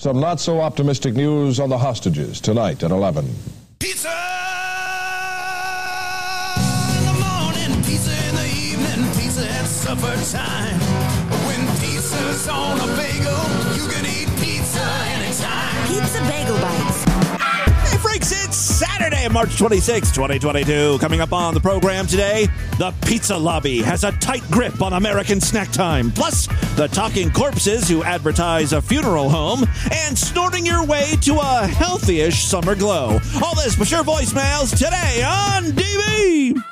Some not so optimistic news on the hostages tonight at 11. Pizza! In the morning, pizza in the evening, pizza at supper time. When pizza's on a bagel, you can eat pizza anytime. Pizza Bagel Bites. Hey, Freaks, it's Saturday, March 26, 2022. Coming up on the program today, the pizza lobby has a tight grip on American snack time. Plus, the talking corpses who advertise a funeral home, and snorting your way to a healthyish summer glow. All this with your voicemails today on DV.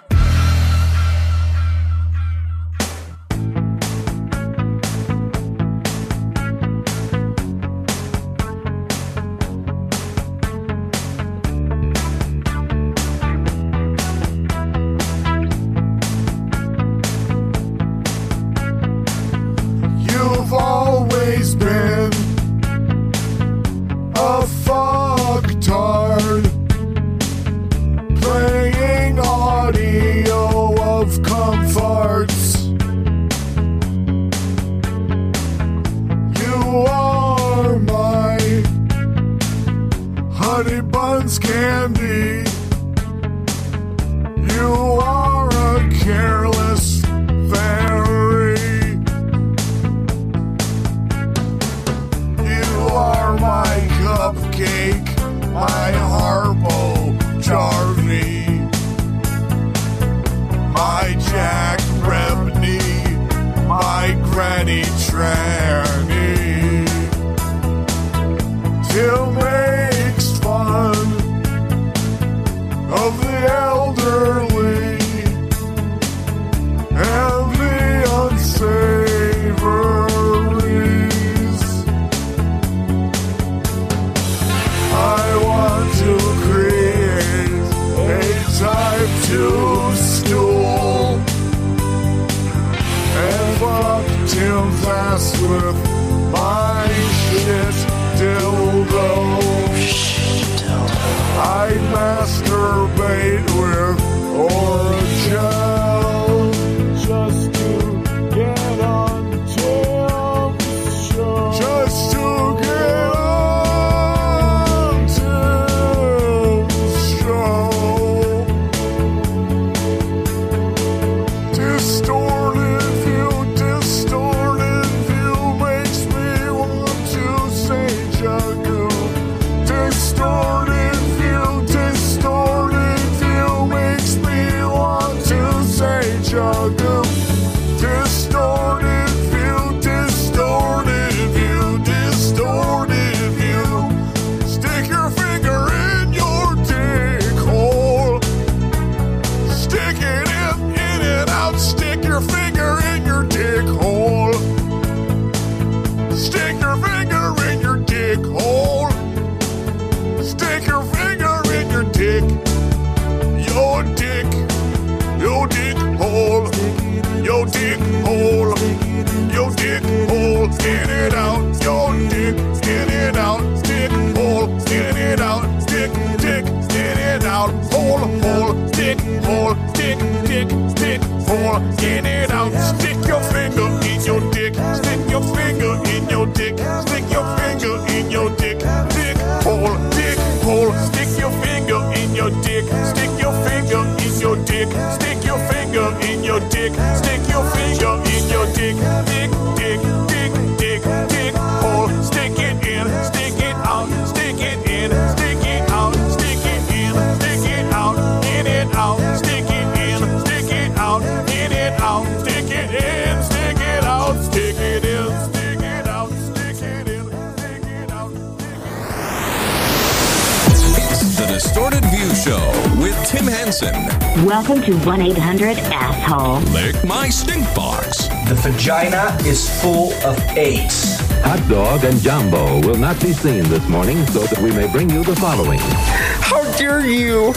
Welcome to 1 800 Asshole. Lick my stink box. The vagina is full of AIDS. Hot Dog and Jumbo will not be seen this morning so that we may bring you the following. How dare you!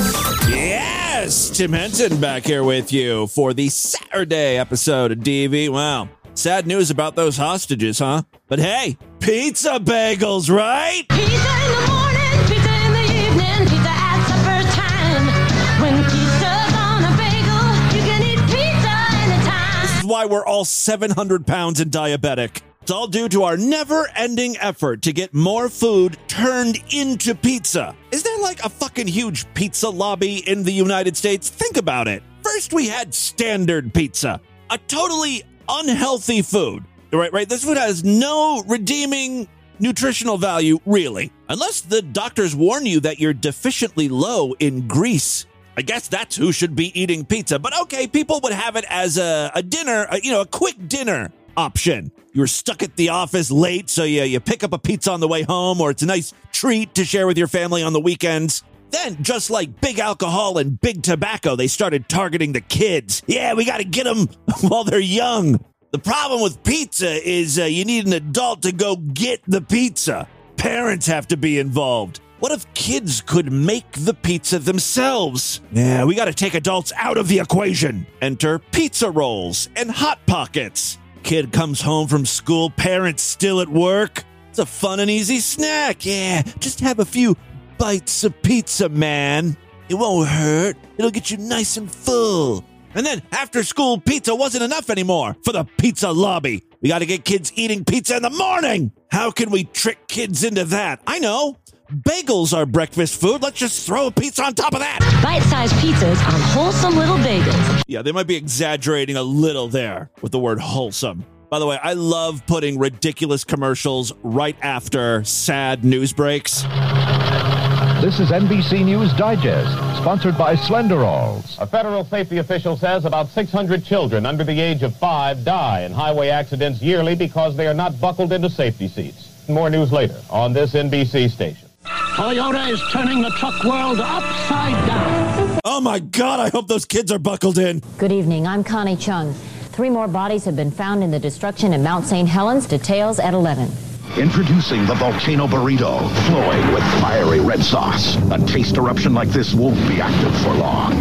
Yes! Tim Henson back here with you for the Saturday episode of DV. Wow. Sad news about those hostages, huh? But hey, pizza bagels, right? Pizza why we're all 700 pounds and diabetic. It's all due to our never ending effort to get more food turned into pizza. Is there like a fucking huge pizza lobby in the United States? Think about it. First, we had standard pizza, a totally unhealthy food. Right, right. This food has no redeeming nutritional value, really. Unless the doctors warn you that you're deficiently low in grease I guess that's who should be eating pizza. But okay, people would have it as a, a dinner, a, you know, a quick dinner option. You're stuck at the office late, so you, you pick up a pizza on the way home, or it's a nice treat to share with your family on the weekends. Then, just like big alcohol and big tobacco, they started targeting the kids. Yeah, we got to get them while they're young. The problem with pizza is uh, you need an adult to go get the pizza. Parents have to be involved. What if kids could make the pizza themselves? Yeah, we got to take adults out of the equation. Enter pizza rolls and hot pockets. Kid comes home from school, parents still at work. It's a fun and easy snack. Yeah, just have a few bites of pizza, man. It won't hurt. It'll get you nice and full. And then after school pizza wasn't enough anymore for the pizza lobby. We got to get kids eating pizza in the morning. How can we trick kids into that? I know. Bagels are breakfast food. Let's just throw a pizza on top of that. Bite sized pizzas on wholesome little bagels. Yeah, they might be exaggerating a little there with the word wholesome. By the way, I love putting ridiculous commercials right after sad news breaks. This is NBC News Digest, sponsored by Slenderalls. A federal safety official says about 600 children under the age of five die in highway accidents yearly because they are not buckled into safety seats. More news later on this NBC station. Toyota is turning the truck world upside down. Oh my God, I hope those kids are buckled in. Good evening. I'm Connie Chung. Three more bodies have been found in the destruction in Mount St. Helens. Details at 11. Introducing the Volcano Burrito, flowing with fiery red sauce. A taste eruption like this won't be active for long.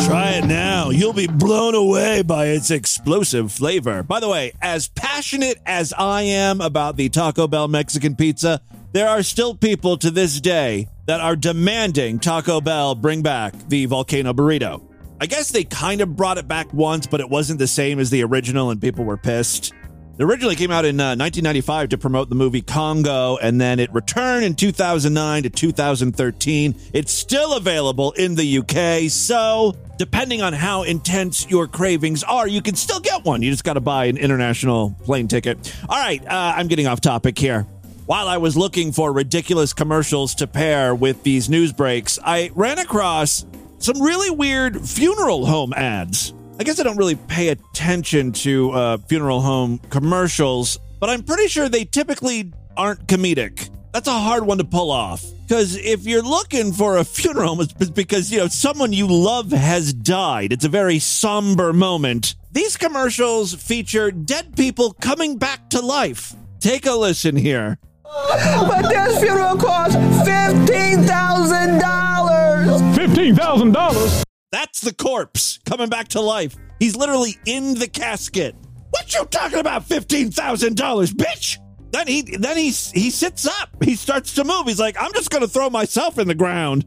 Try it now. You'll be blown away by its explosive flavor. By the way, as passionate as I am about the Taco Bell Mexican pizza, there are still people to this day that are demanding Taco Bell bring back the Volcano Burrito. I guess they kind of brought it back once, but it wasn't the same as the original, and people were pissed. It originally came out in uh, 1995 to promote the movie Congo, and then it returned in 2009 to 2013. It's still available in the UK, so depending on how intense your cravings are, you can still get one. You just got to buy an international plane ticket. All right, uh, I'm getting off topic here. While I was looking for ridiculous commercials to pair with these news breaks, I ran across some really weird funeral home ads. I guess I don't really pay attention to uh, funeral home commercials, but I'm pretty sure they typically aren't comedic. That's a hard one to pull off. Because if you're looking for a funeral, it's because, you know, someone you love has died. It's a very somber moment. These commercials feature dead people coming back to life. Take a listen here. But this funeral costs $15,000. $15,000? That's the corpse coming back to life. He's literally in the casket. What you talking about? Fifteen thousand dollars, bitch. Then he then he he sits up. He starts to move. He's like, I'm just gonna throw myself in the ground.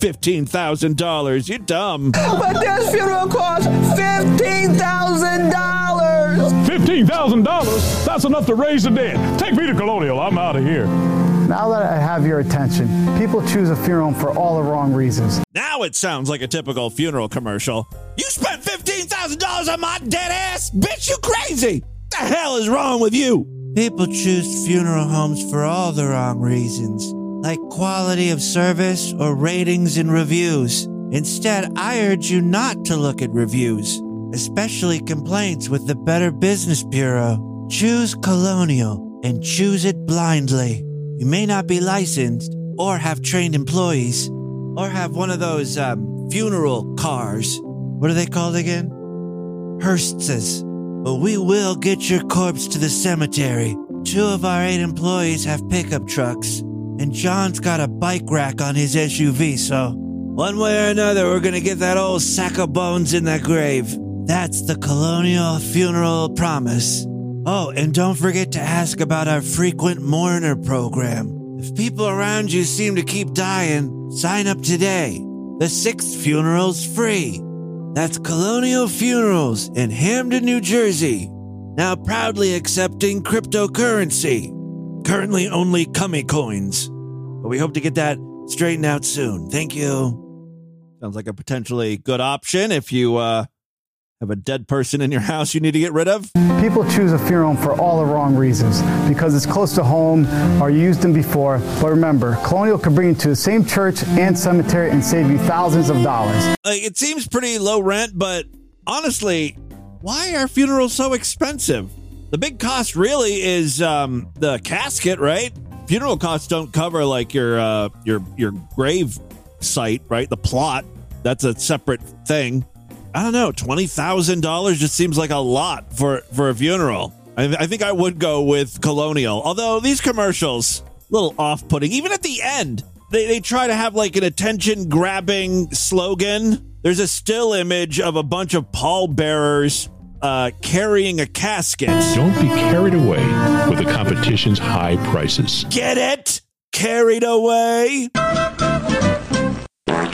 Fifteen thousand dollars. You dumb. But this funeral costs Fifteen thousand dollars? That's enough to raise the dead. Take me to Colonial. I'm out of here. Now that I have your attention, people choose a funeral home for all the wrong reasons. Now it sounds like a typical funeral commercial. You spent fifteen thousand dollars on my dead ass, bitch. You crazy? What the hell is wrong with you? People choose funeral homes for all the wrong reasons, like quality of service or ratings and reviews. Instead, I urge you not to look at reviews, especially complaints with the Better Business Bureau. Choose Colonial and choose it blindly. You may not be licensed or have trained employees or have one of those um, funeral cars. What are they called again? Hearses. But we will get your corpse to the cemetery. Two of our eight employees have pickup trucks, and John's got a bike rack on his SUV, so one way or another, we're gonna get that old sack of bones in that grave. That's the Colonial Funeral Promise. Oh, and don't forget to ask about our frequent mourner program. If people around you seem to keep dying, sign up today. The sixth funeral's free. That's Colonial Funerals in Hamden, New Jersey. now proudly accepting cryptocurrency. Currently only Cummy coins, but we hope to get that straightened out soon. Thank you. Sounds like a potentially good option if you uh, have a dead person in your house you need to get rid of. People choose a funeral home for all the wrong reasons because it's close to home or you used them before. But remember, Colonial can bring you to the same church and cemetery and save you thousands of dollars. Like, it seems pretty low rent, but honestly, why are funerals so expensive? The big cost really is um, the casket, right? Funeral costs don't cover like your uh, your your grave site, right? The plot that's a separate thing. I don't know, twenty thousand dollars just seems like a lot for for a funeral. I, I think I would go with Colonial, although these commercials a little off putting. Even at the end, they they try to have like an attention grabbing slogan. There's a still image of a bunch of pallbearers uh, carrying a casket. Don't be carried away with the competition's high prices. Get it? Carried away.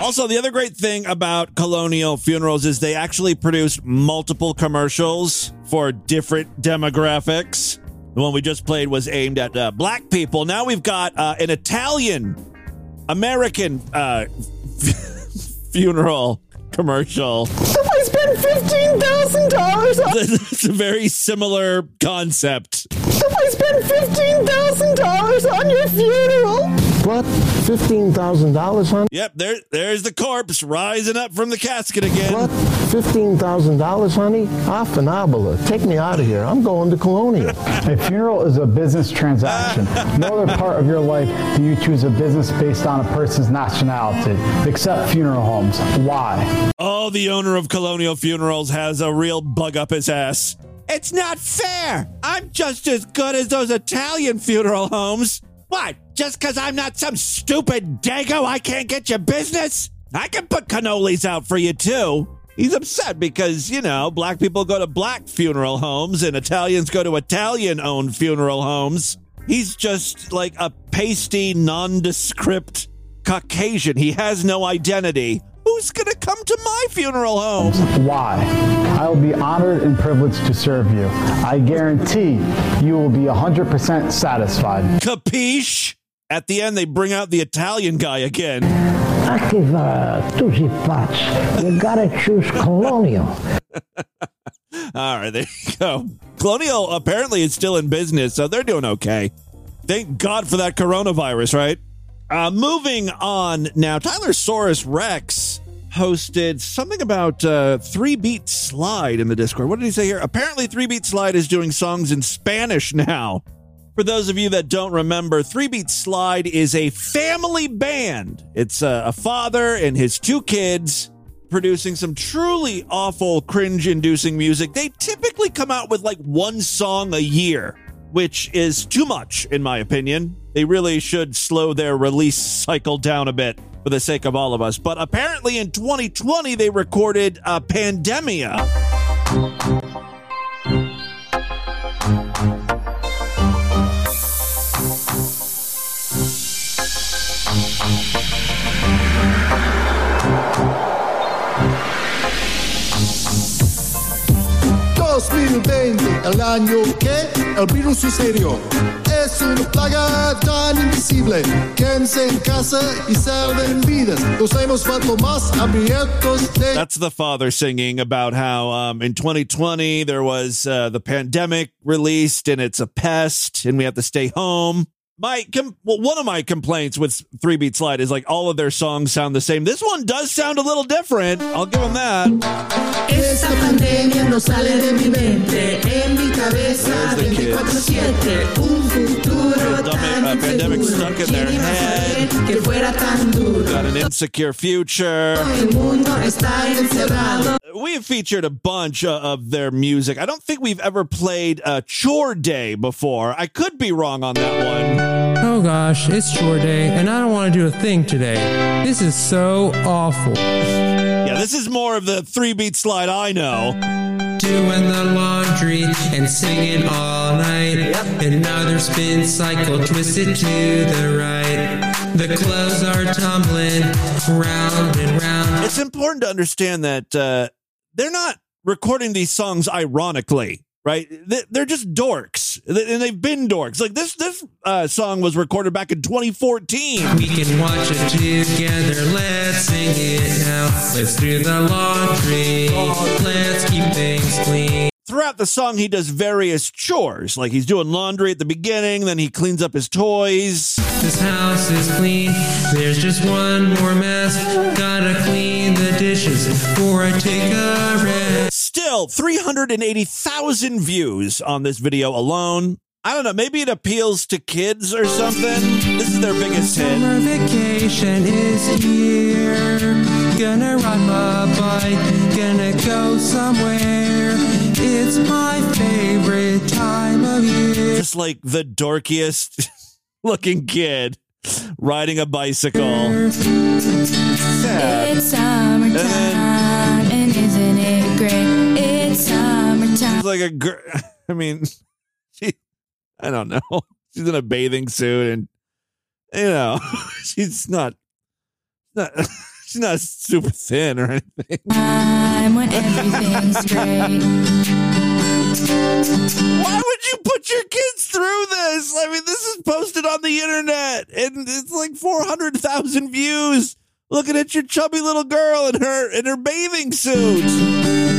Also, the other great thing about Colonial Funerals is they actually produce multiple commercials for different demographics. The one we just played was aimed at uh, black people. Now we've got uh, an Italian American uh, funeral commercial. If I spend fifteen thousand dollars on it's a very similar concept. if I spend fifteen thousand dollars on your funeral. What? Fifteen thousand dollars, honey? Yep, there, there's the corpse rising up from the casket again. What? Fifteen thousand dollars, honey? Affinabula. Take me out of here. I'm going to Colonial. A funeral is a business transaction. No other part of your life do you choose a business based on a person's nationality, except funeral homes. Why? Oh, the owner of Colonial Funerals has a real bug up his ass. It's not fair. I'm just as good as those Italian funeral homes. What? Just because I'm not some stupid dago, I can't get your business? I can put cannolis out for you too. He's upset because, you know, black people go to black funeral homes and Italians go to Italian owned funeral homes. He's just like a pasty, nondescript Caucasian. He has no identity. Who's going to come to my funeral home? Why? I will be honored and privileged to serve you. I guarantee you will be 100% satisfied. Capiche? At the end, they bring out the Italian guy again. Activa tutti pazzi. You gotta choose Colonial. All right, there you go. Colonial apparently is still in business, so they're doing okay. Thank God for that coronavirus, right? Uh, moving on now, Tyler Soros Rex posted something about uh, Three Beat Slide in the Discord. What did he say here? Apparently, Three Beat Slide is doing songs in Spanish now. For those of you that don't remember, Three Beat Slide is a family band. It's a, a father and his two kids producing some truly awful, cringe inducing music. They typically come out with like one song a year, which is too much, in my opinion. They really should slow their release cycle down a bit for the sake of all of us. But apparently in 2020, they recorded uh, Pandemia. El año que el virus sucedió. Es una plaga tan invisible. Quédense en casa y salven vidas. Nos hemos vuelto más abiertos de... That's the father singing about how um, in 2020 there was uh, the pandemic released and it's a pest and we have to stay home. My com- well, one of my complaints with Three Beat Slide is like all of their songs sound the same. This one does sound a little different. I'll give them that. Esta pandemia no sale de mi mente, en mi cabeza There's the kids. 24/7. Un futuro tan pandemic stuck in their ¿Quién iba a head. que fuera tan duro? Got an insecure future. El mundo está encerrado. We have featured a bunch uh, of their music. I don't think we've ever played uh, Chore Day before. I could be wrong on that one. Oh gosh, it's chore day, and I don't want to do a thing today. This is so awful. Yeah, this is more of the three beat slide I know. Doing the laundry and singing all night. Another spin cycle twisted to the right. The clothes are tumbling round and round. It's important to understand that uh, they're not recording these songs ironically, right? They- They're just dorks, and they've been dorks. Like this, this uh, song was recorded back in 2014. We can watch it together. Let's sing it now. Let's do the laundry. Let's keep things clean. Throughout the song, he does various chores, like he's doing laundry at the beginning, then he cleans up his toys. This house is clean. There's just one more mess. Gotta clean the dishes before I take a rest. Still, 380,000 views on this video alone. I don't know, maybe it appeals to kids or something. This is their biggest hit. Summer vacation is here. Gonna ride my bike. Gonna go somewhere. It's my favorite time of year. Just like the dorkiest looking kid riding a bicycle. It's summertime, like a girl. I mean, she, I don't know. She's in a bathing suit and, you know, she's not, not she's not super thin or anything. Time when everything's great. Why would you put your kids through this? I mean, this is posted on the internet and it's like 400,000 views. Looking at your chubby little girl in her in her bathing suit.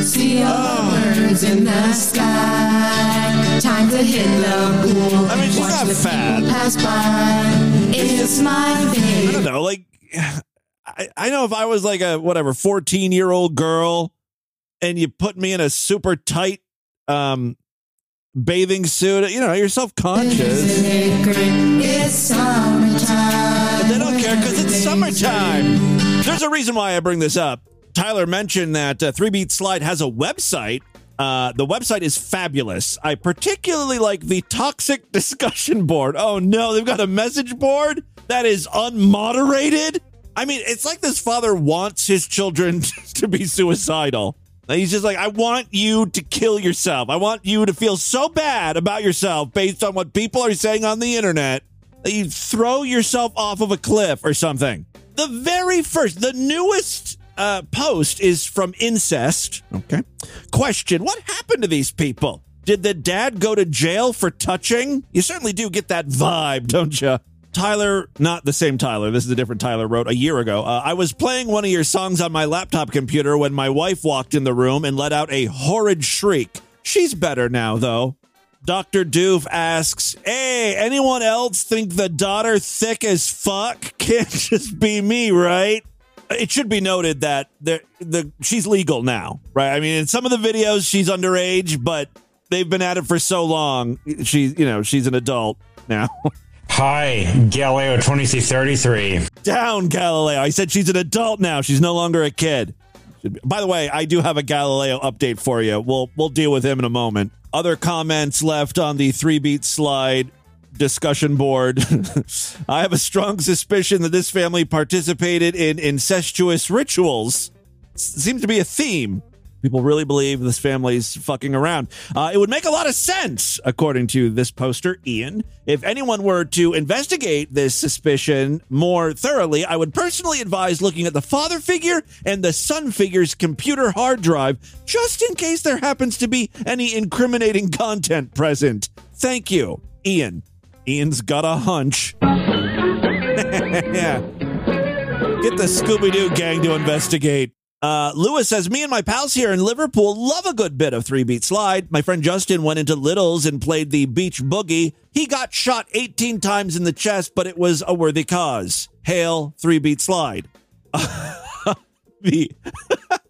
See the birds in the sky. Time to hit the pool. I mean, she's Watch not fat. pass by. It's my I favorite. don't know, like I, I know if I was like a whatever 14 year old girl and you put me in a super tight um bathing suit, you know, you're self conscious. Isn't it great? It's summertime. But they don't care because it's summertime. There's a reason why I bring this up. Tyler mentioned that uh, 3 Beat Slide has a website. Uh, the website is fabulous. I particularly like the toxic discussion board. Oh no, they've got a message board that is unmoderated. I mean, it's like this father wants his children to be suicidal. He's just like, I want you to kill yourself. I want you to feel so bad about yourself based on what people are saying on the internet that you throw yourself off of a cliff or something. The very first, the newest uh, post is from Incest. Okay. Question What happened to these people? Did the dad go to jail for touching? You certainly do get that vibe, don't you? Tyler, not the same Tyler. This is a different Tyler wrote a year ago. Uh, I was playing one of your songs on my laptop computer when my wife walked in the room and let out a horrid shriek. She's better now, though. Dr. Doof asks, Hey, anyone else think the daughter thick as fuck? Can't just be me, right? It should be noted that the, the she's legal now, right? I mean, in some of the videos she's underage, but they've been at it for so long. She's, you know, she's an adult now. Hi, Galileo 2333. Down, Galileo. I said she's an adult now. She's no longer a kid. By the way, I do have a Galileo update for you. We'll we'll deal with him in a moment. Other comments left on the three beat slide discussion board. I have a strong suspicion that this family participated in incestuous rituals. Seems to be a theme. People really believe this family's fucking around. Uh, it would make a lot of sense, according to this poster, Ian. If anyone were to investigate this suspicion more thoroughly, I would personally advise looking at the father figure and the son figure's computer hard drive, just in case there happens to be any incriminating content present. Thank you, Ian. Ian's got a hunch. yeah. Get the Scooby Doo gang to investigate. Uh, Lewis says, Me and my pals here in Liverpool love a good bit of three beat slide. My friend Justin went into Little's and played the beach boogie. He got shot 18 times in the chest, but it was a worthy cause. Hail three beat slide. the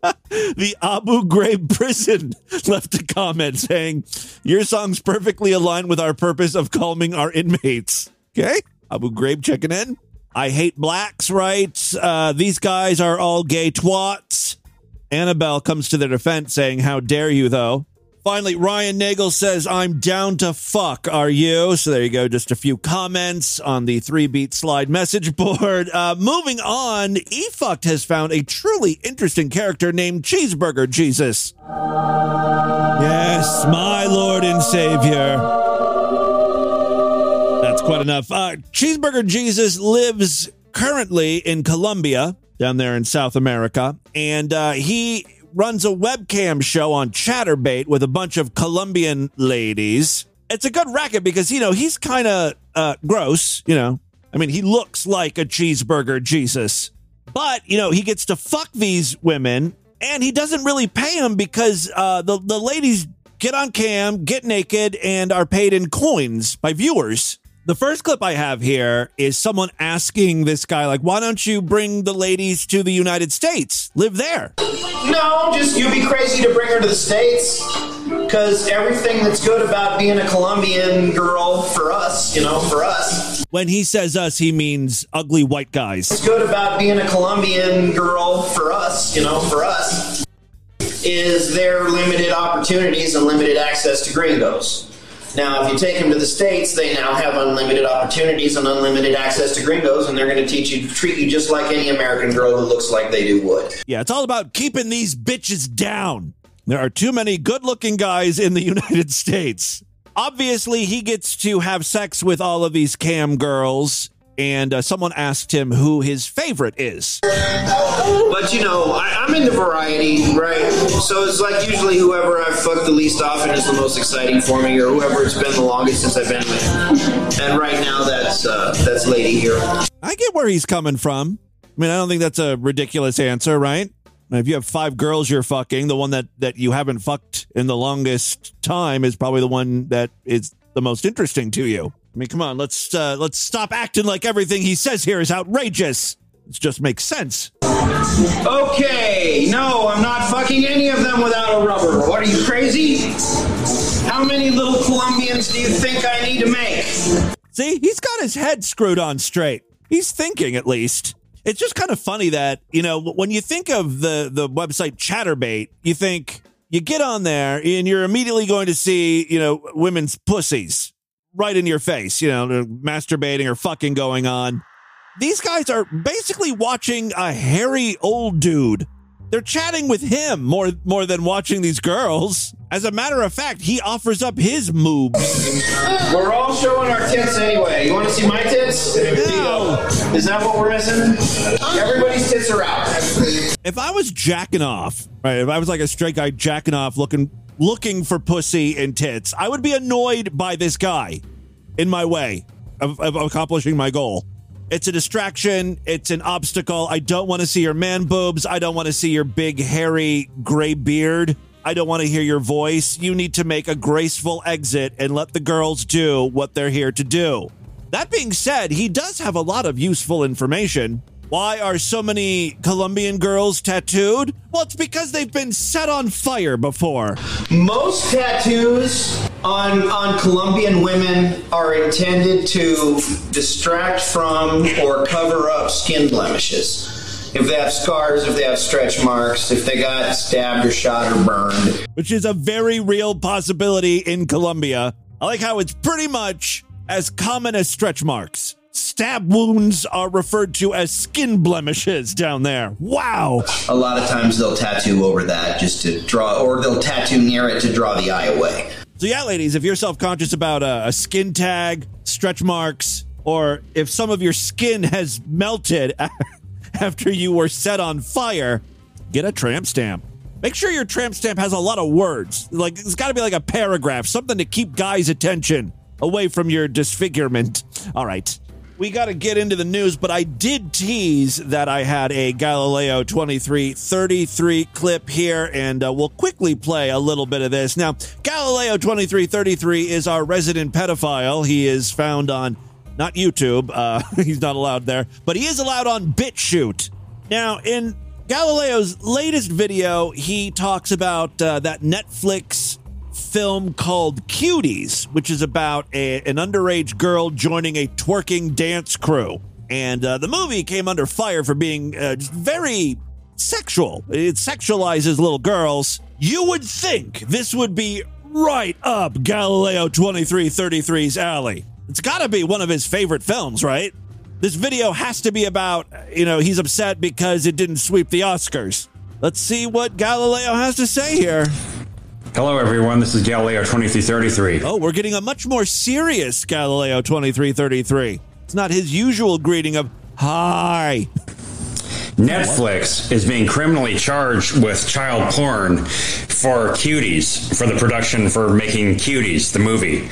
the Abu Ghraib prison left a comment saying, Your song's perfectly align with our purpose of calming our inmates. Okay. Abu Ghraib checking in. I hate blacks, right? Uh, these guys are all gay twats. Annabelle comes to their defense saying, How dare you, though? Finally, Ryan Nagel says, I'm down to fuck, are you? So there you go. Just a few comments on the three beat slide message board. Uh, moving on, eFucked has found a truly interesting character named Cheeseburger Jesus. Yes, my Lord and Savior. That's quite enough. Uh, Cheeseburger Jesus lives currently in Colombia, down there in South America, and uh, he runs a webcam show on Chaturbate with a bunch of Colombian ladies. It's a good racket because, you know, he's kind of uh, gross, you know. I mean, he looks like a cheeseburger Jesus. But, you know, he gets to fuck these women and he doesn't really pay them because uh, the, the ladies get on cam, get naked, and are paid in coins by viewers. The first clip I have here is someone asking this guy, like, why don't you bring the ladies to the United States? Live there. No, just you'd be crazy to bring her to the States. Because everything that's good about being a Colombian girl for us, you know, for us, When he says us, he means ugly white guys. what's good about being a Colombian girl for us, you know, for us, is their limited opportunities and limited access to gringos. Now, if you take them to the States, they now have unlimited opportunities and unlimited access to gringos, and they're going to teach you, treat you just like any American girl who looks like they do would. Yeah, it's all about keeping these bitches down. There are too many good looking guys in the United States. Obviously, he gets to have sex with all of these cam girls, and uh, someone asked him who his favorite is. But you know, I, I'm into variety, right? So it's like usually whoever I've fucked the least often is the most exciting for me, or whoever it's been the longest since I've been with. And right now, that's uh, that's Lady here. I get where he's coming from. I mean, I don't think that's a ridiculous answer, right? If you have five girls you're fucking, the one that, that you haven't fucked in the longest time is probably the one that is the most interesting to you. I mean, come on, let's uh, let's stop acting like everything he says here is outrageous. It just makes sense. Okay, no, I'm not fucking any of them without a rubber. What are you crazy? How many little Colombians do you think I need to make? See, he's got his head screwed on straight. He's thinking at least. It's just kind of funny that, you know, when you think of the the website Chaturbate, you think you get on there and you're immediately going to see, you know, women's pussies right in your face, you know, masturbating or fucking going on. These guys are basically watching a hairy old dude. They're chatting with him more more than watching these girls. As a matter of fact, he offers up his moves. We're all showing our tits anyway. You want to see my tits? No. Is that what we're missing? Everybody's tits are out. If I was jacking off, right? If I was like a straight guy jacking off, looking looking for pussy and tits, I would be annoyed by this guy in my way of, of accomplishing my goal. It's a distraction. It's an obstacle. I don't want to see your man boobs. I don't want to see your big, hairy, gray beard. I don't want to hear your voice. You need to make a graceful exit and let the girls do what they're here to do. That being said, he does have a lot of useful information. Why are so many Colombian girls tattooed? Well, it's because they've been set on fire before. Most tattoos on on Colombian women are intended to distract from or cover up skin blemishes. If they have scars, if they have stretch marks, if they got stabbed or shot or burned. which is a very real possibility in Colombia. I like how it's pretty much as common as stretch marks. Stab wounds are referred to as skin blemishes down there. Wow. A lot of times they'll tattoo over that just to draw, or they'll tattoo near it to draw the eye away. So, yeah, ladies, if you're self conscious about a, a skin tag, stretch marks, or if some of your skin has melted after you were set on fire, get a tramp stamp. Make sure your tramp stamp has a lot of words. Like, it's got to be like a paragraph, something to keep guys' attention away from your disfigurement. All right. We got to get into the news, but I did tease that I had a Galileo 2333 clip here, and uh, we'll quickly play a little bit of this. Now, Galileo 2333 is our resident pedophile. He is found on not YouTube, uh, he's not allowed there, but he is allowed on BitChute. Now, in Galileo's latest video, he talks about uh, that Netflix film called Cuties, which is about a, an underage girl joining a twerking dance crew. And uh, the movie came under fire for being uh, very sexual. It sexualizes little girls. You would think this would be right up Galileo 2333's alley. It's got to be one of his favorite films, right? This video has to be about, you know, he's upset because it didn't sweep the Oscars. Let's see what Galileo has to say here. Hello, everyone. This is Galileo 2333. Oh, we're getting a much more serious Galileo 2333. It's not his usual greeting of hi. Netflix is being criminally charged with child porn for Cuties, for the production for making Cuties, the movie.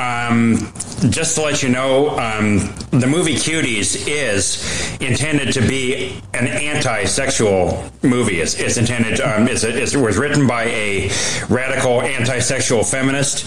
Um, just to let you know, um, the movie Cuties is intended to be an anti-sexual movie. It's, it's intended. Um, it's, it was written by a radical anti-sexual feminist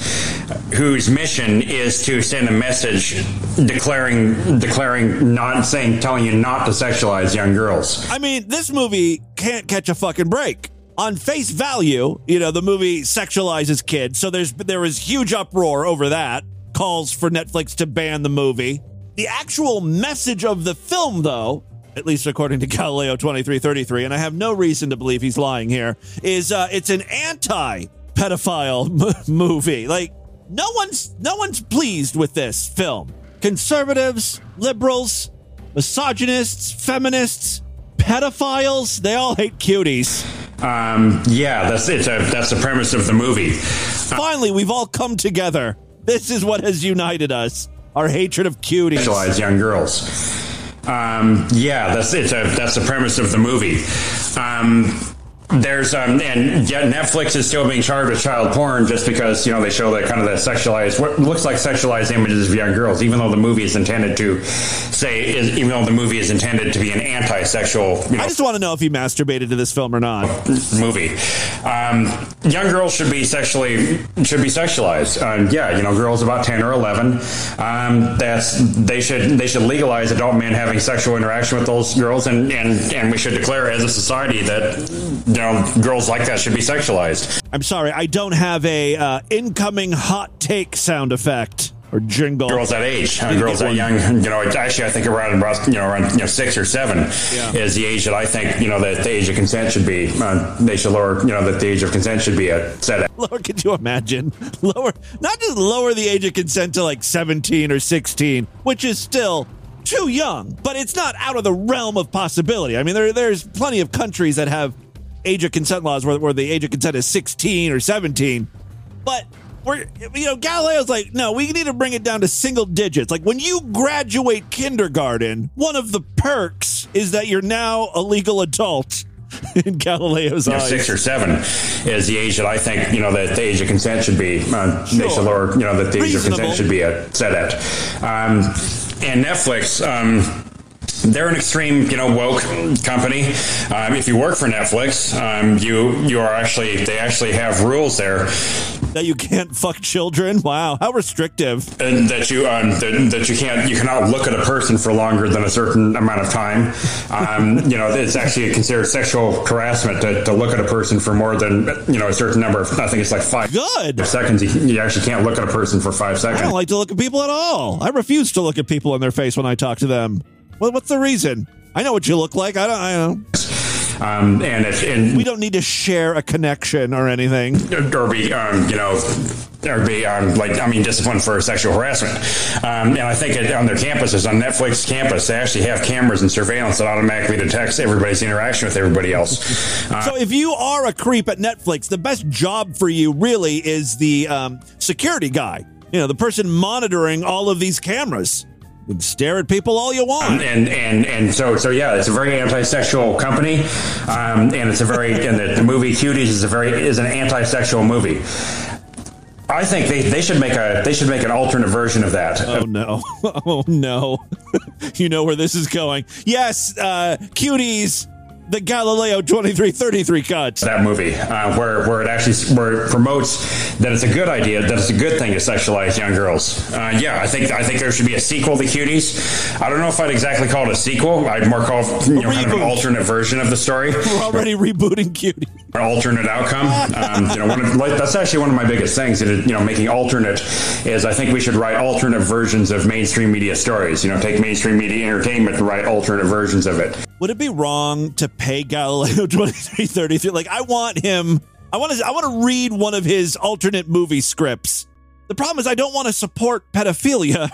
whose mission is to send a message declaring declaring not saying telling you not to sexualize young girls. I mean, this movie can't catch a fucking break. On face value, you know, the movie sexualizes kids, so there's there was huge uproar over that. Calls for Netflix to ban the movie. The actual message of the film, though, at least according to Galileo 2333, and I have no reason to believe he's lying here, is uh, it's an anti pedophile m- movie. Like, no one's no one's pleased with this film. Conservatives, liberals, misogynists, feminists, pedophiles, they all hate cuties. Um, yeah, that's it's a, that's the premise of the movie. Finally, we've all come together. This is what has united us. Our hatred of cuties. Young girls. Um, yeah, that's it's a, that's the premise of the movie. Um, there's um and yet Netflix is still being charged with child porn just because you know they show that kind of the sexualized what looks like sexualized images of young girls even though the movie is intended to say is, even though the movie is intended to be an anti-sexual you know, I just want to know if he masturbated to this film or not. movie. Um, young girls should be sexually should be sexualized. Um, yeah you know girls about 10 or 11 um, that's they should they should legalize adult men having sexual interaction with those girls and and and we should declare as a society that know girls like that should be sexualized I'm sorry, I don't have a uh, incoming hot take sound effect or jingle. girls that age, uh, girls that young. You know, actually, I think around you know around you know six or seven Yeah. is the age that I think you know that the age of consent should be. Uh, they should lower you know that the age of consent should be uh, set at. Lower, could you imagine? Lower, not just lower the age of consent to like 17 or 16, which is still too young, but it's not out of the realm of possibility. I mean, there, there's plenty of countries that have age of consent laws where, where the age of consent is 16 or 17. But we're, you know, Galileo's like, no, we need to bring it down to single digits. Like when you graduate kindergarten, one of the perks is that you're now a legal adult in Galileo's know, eyes. six or seven is the age that I think you know that the age of consent should be. Uh, They Sure. should lower you know that the age of consent should be uh, set at. Um, and Netflix. Um, they're an extreme, you know, woke company. Um, if you work for Netflix, um, you you are actually they actually have rules there that you can't fuck children. Wow, how restrictive. and that you um, that, that you can't you cannot look at a person for longer than a certain amount of time. Um, you know, it's actually considered sexual harassment to, to look at a person for more than you know a certain number of. I think it's like five Good. seconds. You, you actually can't look at a person for five seconds. I don't like to look at people at all. I refuse to look at people in their face when I talk to them. Well, what's the reason? I know what you look like. I don't. I don't. Um, and if and We don't need to share a connection or anything. or be um, you know or be um, like I mean disciplined for sexual harassment. Um, and I think it, on their campuses, on Netflix campus, they actually have cameras and surveillance that automatically detects everybody's interaction with everybody else. Uh, So if you are a creep at Netflix, the best job for you really is the um, security guy. You know, the person monitoring all of these cameras. Can stare at people all you want. and and and so so yeah, it's a very anti-sexual company, um, and it's a very and the, the movie Cuties is a very is an anti-sexual movie. I think they, they should make a they should make an alternate version of that. Oh no! Oh no! you know where this is going. Yes, uh, cuties. The Galileo twenty three thirty three cut. that movie uh, where where it actually where it promotes that it's a good idea that it's a good thing to sexualize young girls. Uh, yeah, I think I think there should be a sequel to Cuties. I don't know if I'd exactly call it a sequel. I'd more call it, you know, kind of an alternate version of the story. We're already rebooting cuties. An alternate outcome. Um, you know, one of, like, that's actually one of my biggest things. Is, you know, making alternate is I think we should write alternate versions of mainstream media stories. You know, take mainstream media entertainment and write alternate versions of it. Would it be wrong to pay Galileo twenty three thirty three? Like, I want him. I want to. I want to read one of his alternate movie scripts. The problem is, I don't want to support pedophilia,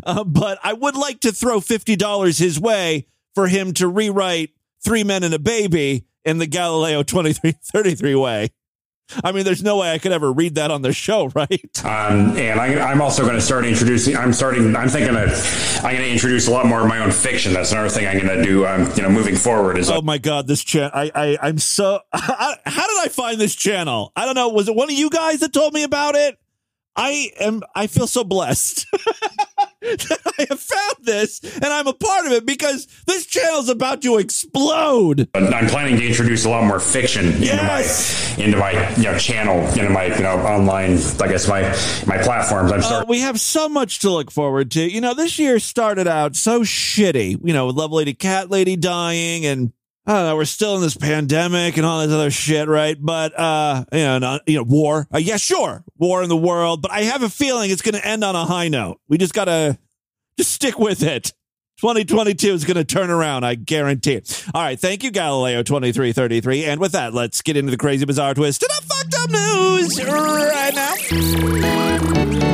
uh, but I would like to throw fifty dollars his way for him to rewrite Three Men and a Baby in the Galileo twenty three thirty three way. I mean, there's no way I could ever read that on the show, right? Um, and I, I'm also going to start introducing. I'm starting. I'm thinking that I'm going to introduce a lot more of my own fiction. That's another thing I'm going to do. Um, you know, moving forward is. Oh my god, this channel! I, I I'm so. How did I find this channel? I don't know. Was it one of you guys that told me about it? I am. I feel so blessed that I have found this, and I'm a part of it because this channel's about to explode. I'm planning to introduce a lot more fiction Yes. into my into my you know channel, into my you know online. I guess my my platforms. I'm Uh, we have so much to look forward to. You know, this year started out so shitty. You know, with Love Lady Cat Lady dying and I don't know, we're still in this pandemic and all this other shit, right? But uh, you know, not, you know, war. Uh, yeah, sure, war in the world. But I have a feeling it's going to end on a high note. We just gotta just stick with it. 2022 is going to turn around, I guarantee it. All right, thank you, Galileo 2333. And with that, let's get into the crazy, bizarre twist and the fucked up news right now.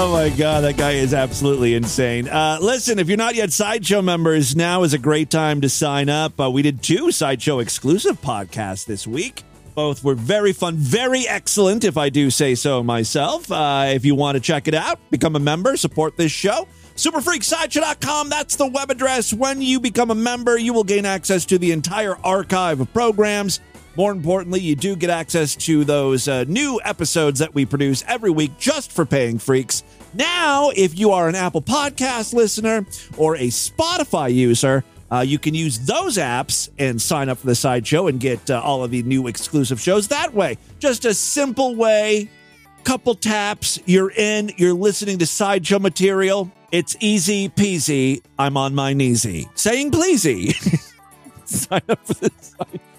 Oh my god, that guy is absolutely insane. Uh, listen, if you're not yet Sideshow members, now is a great time to sign up. Uh, we did two Sideshow exclusive podcasts this week. Both were very fun, very excellent, if I do say so myself. Uh, if you want to check it out, become a member, support this show. Superfreaksideshow.com, that's the web address. When you become a member, you will gain access to the entire archive of programs. More importantly, you do get access to those uh, new episodes that we produce every week just for paying freaks. Now, if you are an Apple Podcast listener or a Spotify user, uh, you can use those apps and sign up for the sideshow and get uh, all of the new exclusive shows that way. Just a simple way, couple taps, you're in, you're listening to sideshow material. It's easy peasy. I'm on my kneesy. Saying pleasy. sign up for the sideshow.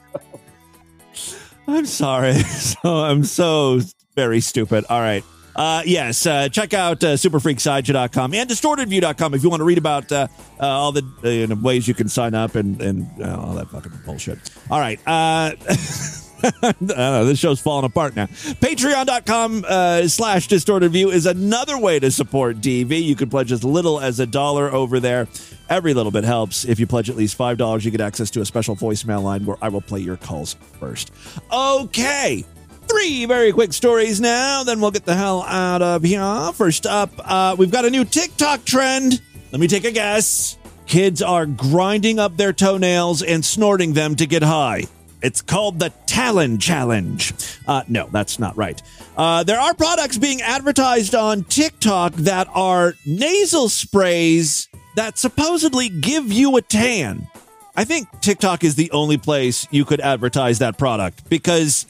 I'm sorry. So I'm so very stupid. All right. Uh, yes, uh, check out uh, superfreaksideshow.com and distortedview.com if you want to read about uh, uh, all the uh, ways you can sign up and, and uh, all that fucking bullshit. All right. I don't know, this show's falling apart now. Patreon.com uh, slash distorted view is another way to support DV. You can pledge as little as a dollar over there. Every little bit helps. If you pledge at least $5, you get access to a special voicemail line where I will play your calls first. Okay. Three very quick stories now, then we'll get the hell out of here. First up, uh, we've got a new TikTok trend. Let me take a guess. Kids are grinding up their toenails and snorting them to get high. It's called the Talon Challenge. Uh, no, that's not right. Uh, there are products being advertised on TikTok that are nasal sprays that supposedly give you a tan. I think TikTok is the only place you could advertise that product because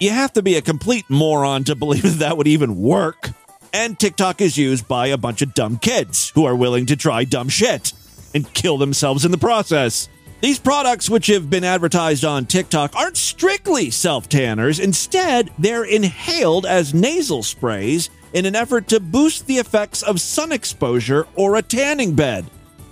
you have to be a complete moron to believe that, that would even work. And TikTok is used by a bunch of dumb kids who are willing to try dumb shit and kill themselves in the process. These products, which have been advertised on TikTok, aren't strictly self tanners. Instead, they're inhaled as nasal sprays in an effort to boost the effects of sun exposure or a tanning bed.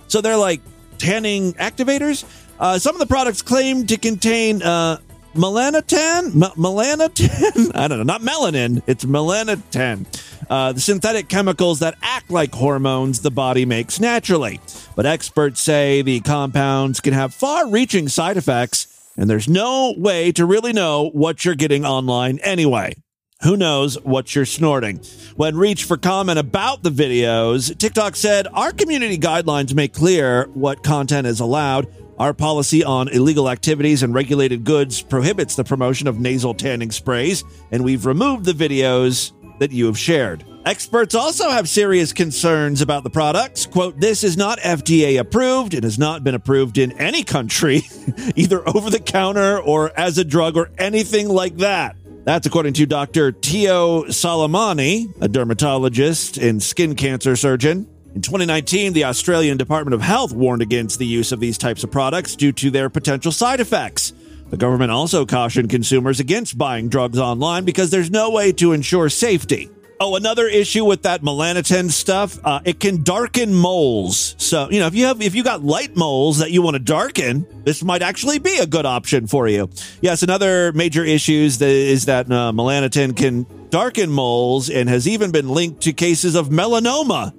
So they're like tanning activators. Uh, some of the products claim to contain uh, melanotan, M- melanotan. I don't know, not melanin. It's melanotan. Uh, the synthetic chemicals that act like hormones the body makes naturally. But experts say the compounds can have far-reaching side effects, and there's no way to really know what you're getting online anyway. Who knows what you're snorting? When reached for comment about the videos, TikTok said, Our community guidelines make clear what content is allowed. Our policy on illegal activities and regulated goods prohibits the promotion of nasal tanning sprays, and we've removed the videos that you have shared. Experts also have serious concerns about the products. Quote, this is not FDA approved. It has not been approved in any country, either over the counter or as a drug or anything like that. That's according to Dr. Teo Soleymani, a dermatologist and skin cancer surgeon. In 2019, the Australian Department of Health warned against the use of these types of products due to their potential side effects. The government also cautioned consumers against buying drugs online because there's no way to ensure safety. Oh, another issue with that melanotan stuff, uh, it can darken moles. So, you know, if you have if you got light moles that you want to darken, this might actually be a good option for you. Yes, another major issue is that, uh, melanotan can darken moles and has even been linked to cases of melanoma.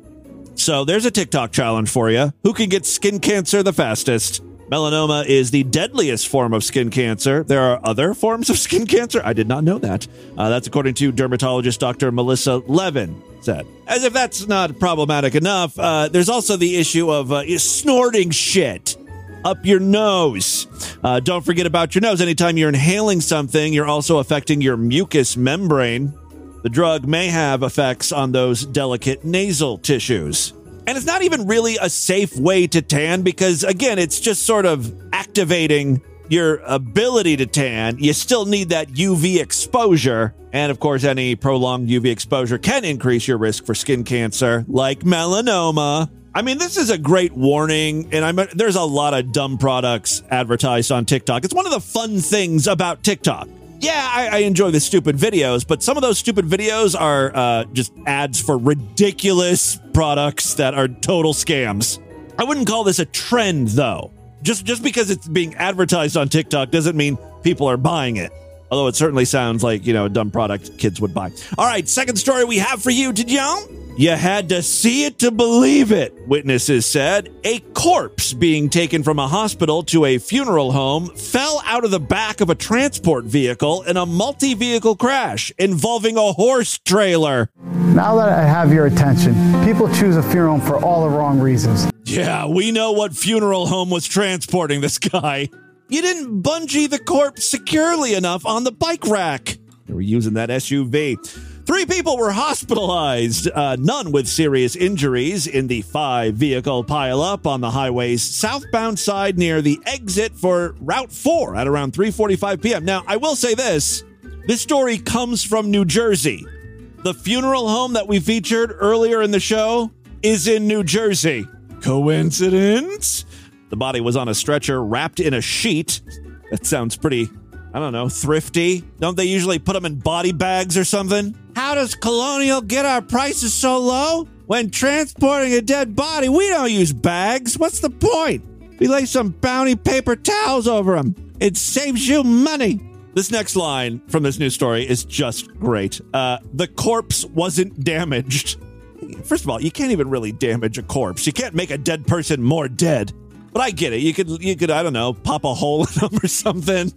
So there's a TikTok challenge for you. Who can get skin cancer the fastest? Melanoma is the deadliest form of skin cancer. There are other forms of skin cancer. I did not know that. Uh, that's according to dermatologist Dr. Melissa Levin said. As if that's not problematic enough, uh, there's also the issue of uh, snorting shit up your nose. Uh, don't forget about your nose. Anytime you're inhaling something, you're also affecting your mucous membrane. The drug may have effects on those delicate nasal tissues. And it's not even really a safe way to tan because, again, it's just sort of activating your ability to tan. You still need that UV exposure. And of course, any prolonged UV exposure can increase your risk for skin cancer like melanoma. I mean, this is a great warning, and I'm there's a lot of dumb products advertised on TikTok. It's one of the fun things about TikTok. Yeah, I, I enjoy the stupid videos, but some of those stupid videos are uh, just ads for ridiculous products that are total scams. I wouldn't call this a trend, though. Just just because it's being advertised on TikTok doesn't mean people are buying it. Although it certainly sounds like you know a dumb product kids would buy. All right, second story we have for you. Did y'all? You had to see it to believe it, witnesses said. A corpse being taken from a hospital to a funeral home fell out of the back of a transport vehicle in a multi vehicle crash involving a horse trailer. Now that I have your attention, people choose a funeral home for all the wrong reasons. Yeah, we know what funeral home was transporting this guy. You didn't bungee the corpse securely enough on the bike rack. They were using that SUV. Three people were hospitalized, uh, none with serious injuries in the five vehicle pileup on the highway's southbound side near the exit for Route 4 at around 3:45 p.m. Now, I will say this. This story comes from New Jersey. The funeral home that we featured earlier in the show is in New Jersey. Coincidence? The body was on a stretcher wrapped in a sheet. That sounds pretty I don't know, thrifty? Don't they usually put them in body bags or something? How does Colonial get our prices so low? When transporting a dead body, we don't use bags. What's the point? We lay some bounty paper towels over them. It saves you money. This next line from this news story is just great. Uh, the corpse wasn't damaged. First of all, you can't even really damage a corpse. You can't make a dead person more dead. But I get it. You could, you could, I don't know, pop a hole in them or something.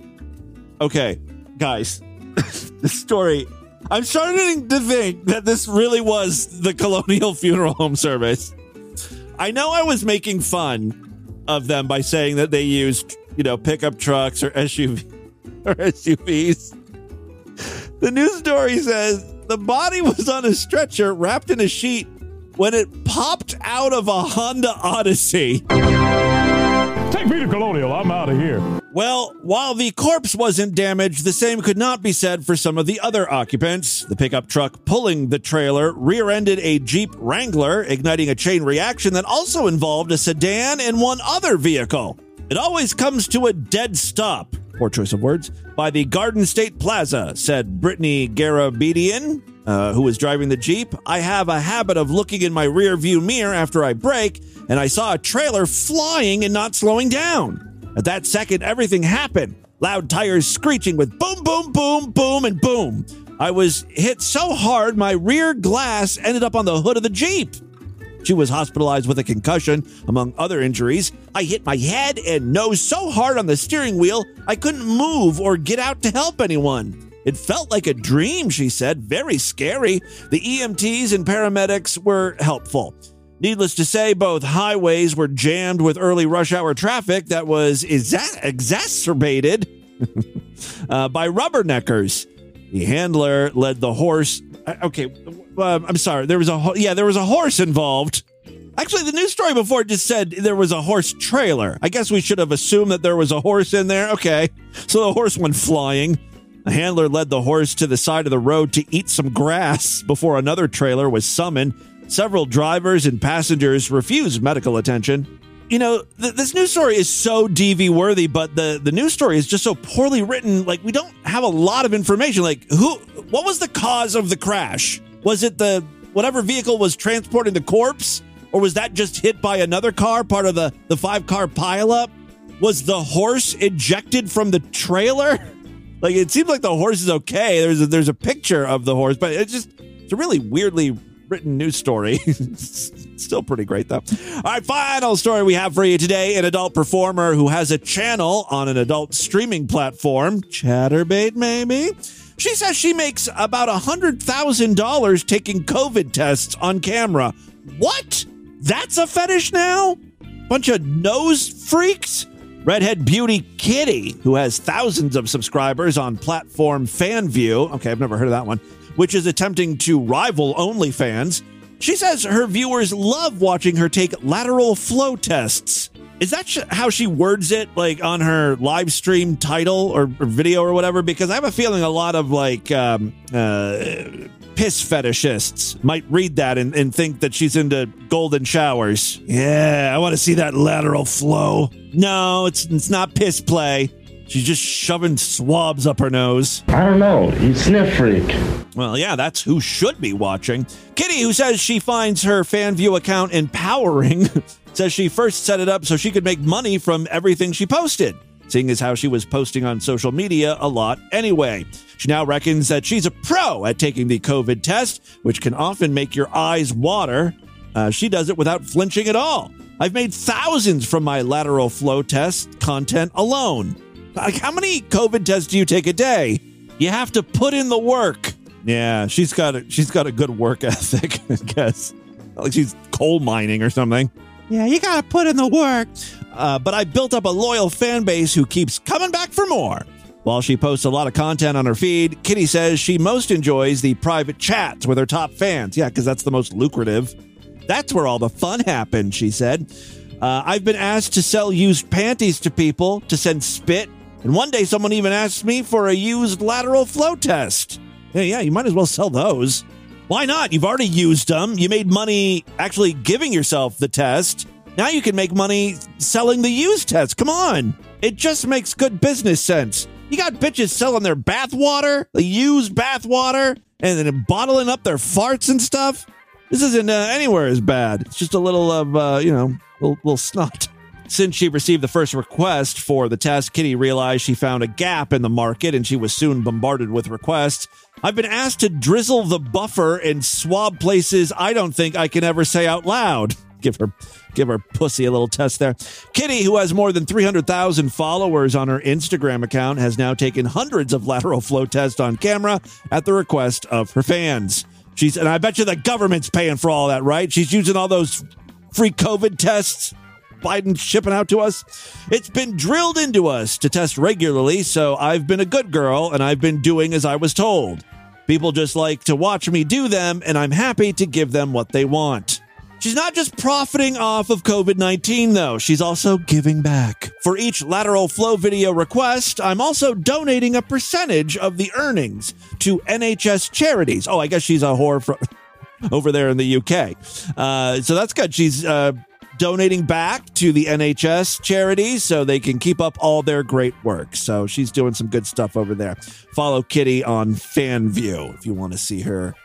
Okay, guys, the story. I'm starting to think that this really was the Colonial Funeral Home Service. I know I was making fun of them by saying that they used, you know, pickup trucks or SUV or SUVs. The news story says the body was on a stretcher wrapped in a sheet when it popped out of a Honda Odyssey. Take me to Colonial. I'm out of here. Well, while the corpse wasn't damaged, the same could not be said for some of the other occupants. The pickup truck pulling the trailer rear ended a Jeep Wrangler, igniting a chain reaction that also involved a sedan and one other vehicle. It always comes to a dead stop, poor choice of words, by the Garden State Plaza, said Brittany Garabedian, uh, who was driving the Jeep. I have a habit of looking in my rear view mirror after I brake, and I saw a trailer flying and not slowing down. At that second, everything happened. Loud tires screeching with boom, boom, boom, boom, and boom. I was hit so hard, my rear glass ended up on the hood of the Jeep. She was hospitalized with a concussion, among other injuries. I hit my head and nose so hard on the steering wheel, I couldn't move or get out to help anyone. It felt like a dream, she said. Very scary. The EMTs and paramedics were helpful. Needless to say, both highways were jammed with early rush hour traffic that was exa- exacerbated uh, by rubberneckers. The handler led the horse. Okay, uh, I'm sorry. There was a ho- yeah, there was a horse involved. Actually, the news story before just said there was a horse trailer. I guess we should have assumed that there was a horse in there. Okay, so the horse went flying. The handler led the horse to the side of the road to eat some grass before another trailer was summoned. Several drivers and passengers refused medical attention. You know, th- this news story is so DV worthy, but the, the news story is just so poorly written. Like, we don't have a lot of information. Like, who, what was the cause of the crash? Was it the, whatever vehicle was transporting the corpse? Or was that just hit by another car, part of the, the five car pileup? Was the horse ejected from the trailer? Like, it seems like the horse is okay. There's a, there's a picture of the horse, but it's just, it's a really weirdly written news story. Still pretty great, though. All right, final story we have for you today an adult performer who has a channel on an adult streaming platform, Chaturbate, maybe. She says she makes about $100,000 taking COVID tests on camera. What? That's a fetish now? Bunch of nose freaks? Redhead Beauty Kitty, who has thousands of subscribers on platform FanVue. Okay, I've never heard of that one, which is attempting to rival OnlyFans. She says her viewers love watching her take lateral flow tests. Is that sh- how she words it, like on her live stream title or, or video or whatever? Because I have a feeling a lot of like um, uh, piss fetishists might read that and, and think that she's into golden showers. Yeah, I want to see that lateral flow. No, it's it's not piss play. She's just shoving swabs up her nose. I don't know. You sniff freak. Well, yeah, that's who should be watching. Kitty, who says she finds her FanVue account empowering, says she first set it up so she could make money from everything she posted, seeing as how she was posting on social media a lot anyway. She now reckons that she's a pro at taking the COVID test, which can often make your eyes water. Uh, she does it without flinching at all. I've made thousands from my lateral flow test content alone. Like, how many COVID tests do you take a day? You have to put in the work. Yeah, she's got a she's got a good work ethic, I guess. Like she's coal mining or something. Yeah, you gotta put in the work. Uh, but I built up a loyal fan base who keeps coming back for more. While she posts a lot of content on her feed, Kitty says she most enjoys the private chats with her top fans. Yeah, because that's the most lucrative. That's where all the fun happens, she said. Uh, I've been asked to sell used panties to people to send spit, and one day someone even asked me for a used lateral flow test. Yeah, yeah, you might as well sell those. Why not? You've already used them. You made money actually giving yourself the test. Now you can make money selling the used test. Come on. It just makes good business sense. You got bitches selling their bath water, the used bath water, and then bottling up their farts and stuff. This isn't uh, anywhere as bad. It's just a little of, uh, you know, little, little snot. Since she received the first request for the test, Kitty realized she found a gap in the market and she was soon bombarded with requests. I've been asked to drizzle the buffer and swab places I don't think I can ever say out loud. Give her give her pussy a little test there. Kitty, who has more than 300,000 followers on her Instagram account, has now taken hundreds of lateral flow tests on camera at the request of her fans. She's and I bet you the government's paying for all that, right? She's using all those free COVID tests Biden shipping out to us. It's been drilled into us to test regularly, so I've been a good girl and I've been doing as I was told. People just like to watch me do them, and I'm happy to give them what they want. She's not just profiting off of COVID 19, though. She's also giving back. For each lateral flow video request, I'm also donating a percentage of the earnings to NHS charities. Oh, I guess she's a whore from over there in the UK. Uh, so that's good. She's uh, donating back to the NHS charities so they can keep up all their great work. So she's doing some good stuff over there. Follow Kitty on FanVue if you want to see her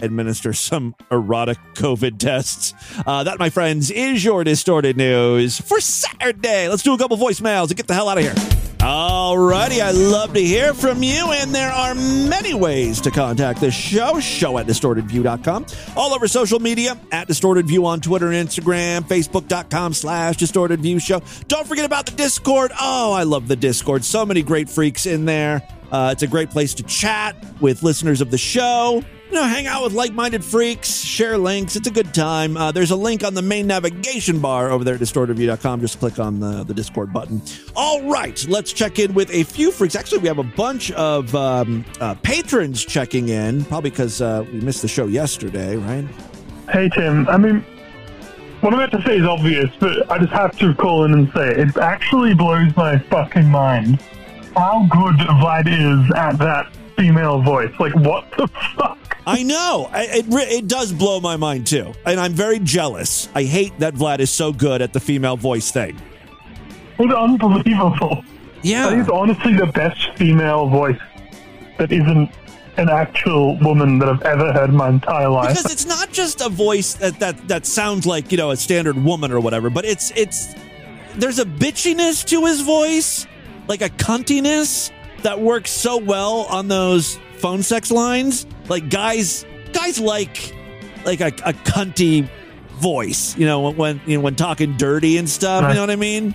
administer some erotic COVID tests. Uh, that, my friends, is your distorted news for Saturday. Let's do a couple voicemails and get the hell out of here. Alrighty, I love to hear from you, and there are many ways to contact the show. Show at distortedview.com. All over social media, at Distorted View on Twitter and Instagram, Facebook.com slash Distorted View Show. Don't forget about the Discord. Oh, I love the Discord. So many great freaks in there. Uh, it's a great place to chat with listeners of the show. You know, hang out with like minded freaks, share links. It's a good time. Uh, there's a link on the main navigation bar over there at distortedview.com. Just click on the, the Discord button. All right, let's check in with a few freaks. Actually, we have a bunch of um, uh, patrons checking in, probably because uh, we missed the show yesterday, right? Hey, Tim. I mean, what I'm about to say is obvious, but I just have to call in and say it. It actually blows my fucking mind how good Vlad is at that female voice. Like, what the fuck? I know. It, it does blow my mind, too. And I'm very jealous. I hate that Vlad is so good at the female voice thing. It's unbelievable. Yeah. I think it's honestly the best female voice that isn't an actual woman that I've ever heard in my entire life. Because it's not just a voice that, that, that sounds like, you know, a standard woman or whatever, but it's, it's, there's a bitchiness to his voice, like a cuntiness that works so well on those phone sex lines. Like guys, guys like like a, a cunty voice, you know, when, when you know when talking dirty and stuff. You know what I mean?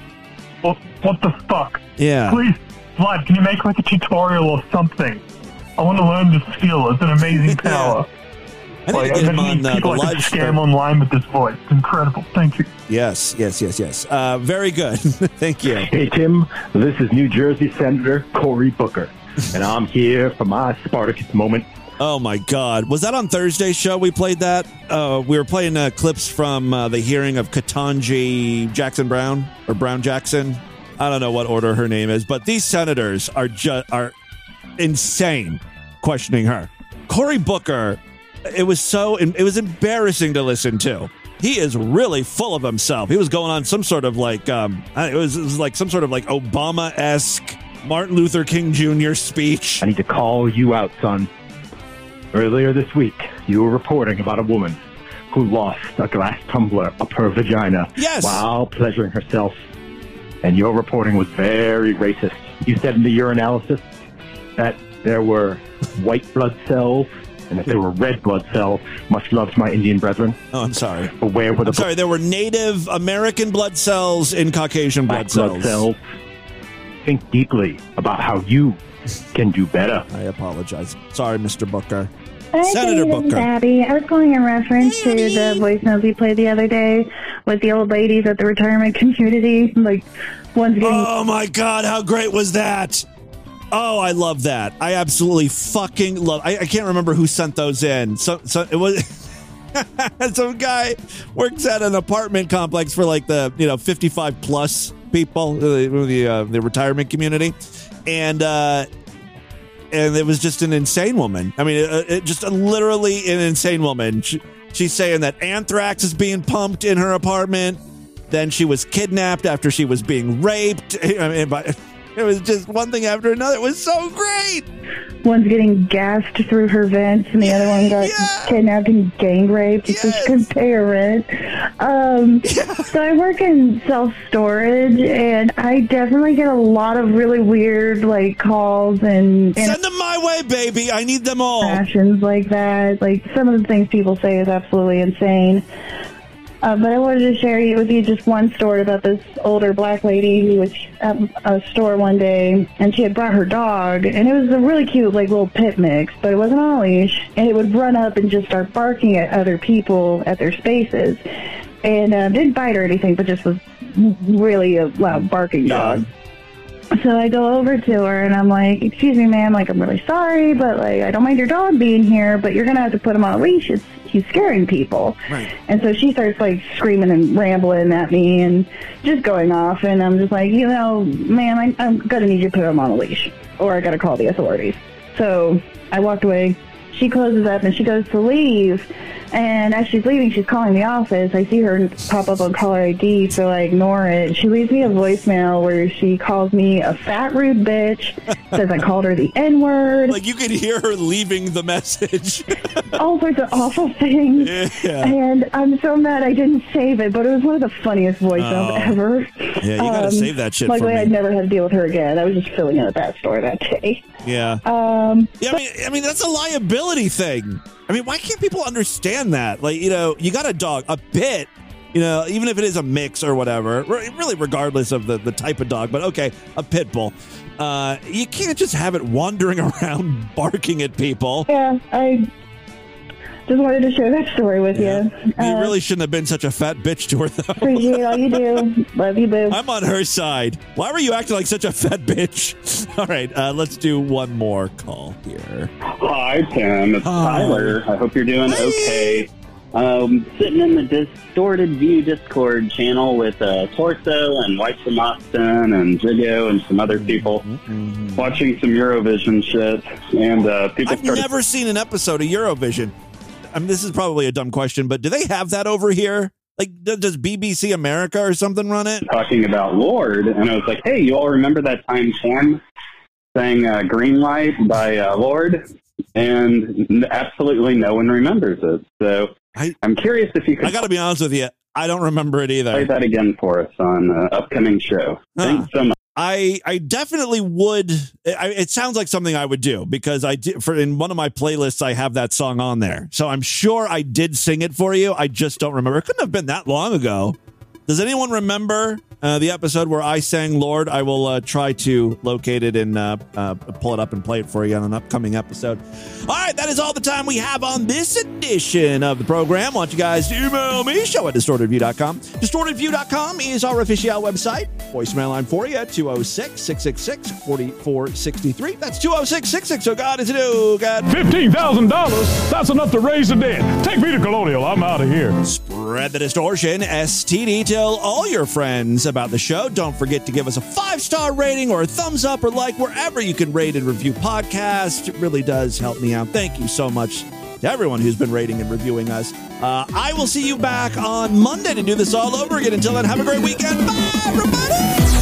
What, what the fuck? Yeah. Please, Vlad, can you make like a tutorial or something? I want to learn this skill. It's an amazing power. I need to Like, get I've him been on uh, the people live could stream. scam online with this voice. It's incredible. Thank you. Yes, yes, yes, yes. Uh, very good. Thank you. Hey, Tim, this is New Jersey Senator Cory Booker, and I'm here for my Spartacus moment. Oh my God! Was that on Thursday's show? We played that. Uh, we were playing uh, clips from uh, the hearing of Ketanji Jackson Brown or Brown Jackson. I don't know what order her name is, but these senators are just are insane questioning her. Cory Booker. It was so. It was embarrassing to listen to. He is really full of himself. He was going on some sort of like um, it was, it was like some sort of like Obama esque Martin Luther King Jr. speech. I need to call you out, son. Earlier this week, you were reporting about a woman who lost a glass tumbler up her vagina Yes. while pleasuring herself. And your reporting was very racist. You said in the urinalysis that there were white blood cells and that there were red blood cells. Much love to my Indian brethren. Oh, I'm sorry. But where were the I'm sorry, there were Native American blood cells in Caucasian blood black blood cells. cells? Think deeply about how you can do better. I apologize. Sorry, Mr. Booker. Hi, Senator David Booker. Abby. I was calling in reference to the voicemails we played the other day with the old ladies at the retirement community. Like, one's getting. Oh my God, how great was that? Oh, I love that. I absolutely fucking love. I, I can't remember who sent those in. So, so it was some guy works at an apartment complex for like the you know fifty five plus people, the the, uh, the retirement community, and uh, and it was just an insane woman. I mean, it, it, just literally an insane woman. She, she's saying that anthrax is being pumped in her apartment. Then she was kidnapped after she was being raped. I mean, by, it was just one thing after another. It was so great. One's getting gassed through her vents, and the other one got kidnapped and gang raped couldn't pay her rent. Um, So I work in self storage, and I definitely get a lot of really weird like calls and, and Send them my way, baby. I need them all. passions like that. Like some of the things people say is absolutely insane. Uh, but I wanted to share with you just one story about this older black lady who was at a store one day, and she had brought her dog, and it was a really cute, like little pit mix, but it wasn't on a leash, and it would run up and just start barking at other people at their spaces, and uh, didn't bite or anything, but just was really a loud barking dog. So I go over to her and I'm like, "Excuse me, ma'am. Like, I'm really sorry, but like, I don't mind your dog being here, but you're gonna have to put him on a leash. It's he's scaring people." Right. And so she starts like screaming and rambling at me and just going off. And I'm just like, you know, ma'am, I, I'm gonna need you to put him on a leash, or I gotta call the authorities. So I walked away. She closes up and she goes to leave. And as she's leaving, she's calling the office. I see her pop up on caller ID, so I ignore it. She leaves me a voicemail where she calls me a fat, rude bitch, says I called her the N word, Like you could hear her leaving the message. all sorts of awful things. Yeah. And I'm so mad I didn't save it, but it was one of the funniest voicemails Oh. ever. Yeah, you gotta um, save that shit for Luckily. I'd never had to deal with her again. I was just filling in a bad story that day. Yeah. Um, Yeah, I mean, I mean that's a liability thing. I mean, why can't people understand that? Like, you know, you got a dog, a pit. You know, even if it is a mix or whatever, really, regardless of the, the type of dog, but okay, a pit bull. Uh, you can't just have it wandering around barking at people. yeah, I just wanted to share that story with you. You Uh, really shouldn't have been such a fat bitch to her, though. Appreciate all you do. Love you, boo. I'm on her side. Why were you acting like such a fat bitch? All right, uh, let's do one more call here. Hi, Tim. It's Hi. Tyler. I hope you're doing okay. Um, sitting in the Distorted View Discord channel with uh, Torso and White from Austin and Jigo and some other people, watching some Eurovision shit. And uh, people I've started never seen an episode of Eurovision. I mean, this is probably a dumb question, but do they have that over here? Like, does BBC America or something run it? talking about Lorde, and I was like, hey, you all remember that time Sam sang uh, Green Light by uh, Lorde? And absolutely no one remembers it. So I, am curious if you could I got to be honest with you. I don't remember it either. play that again for us on uh, upcoming show. Thanks so much. I I definitely would. I, it sounds like something I would do because I did for in one of my playlists I have that song on there. So I'm sure I did sing it for you. I just don't remember. It couldn't have been that long ago. Does anyone remember uh, the episode where I sang "Lorde"? I will uh, try to locate it and uh, uh, pull it up and play it for you on an upcoming episode. All right, that is all the time we have on this edition of the program. I want you guys to email me, show at distortedview.com. Distortedview.com is our official website. Voicemail line for you at 206 666 4463. That's 206 660. God is a new God. $15,000? That's enough to raise the dead. Take me to Colonial. I'm out of here. Spread the distortion. STD. Tell all your friends about the show. Don't forget to give us a five star rating or a thumbs up or like wherever you can rate and review podcasts. It really does help me out. Thank you so much to everyone who's been rating and reviewing us. Uh, I will see you back on Monday to do this all over again. Until then, have a great weekend. Bye, everybody.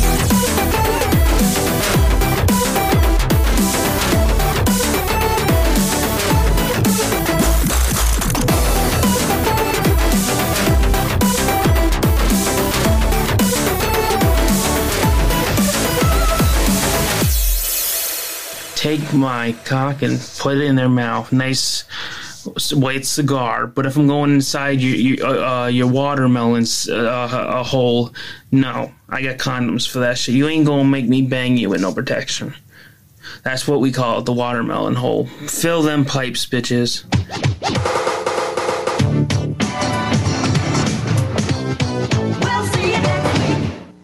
Take my cock and put it in their mouth. Nice white cigar. But if I'm going inside your your, uh, your watermelons uh, a hole, no, I got condoms for that shit. You ain't gonna make me bang you with no protection. That's what we call it, the watermelon hole. Fill them pipes, bitches.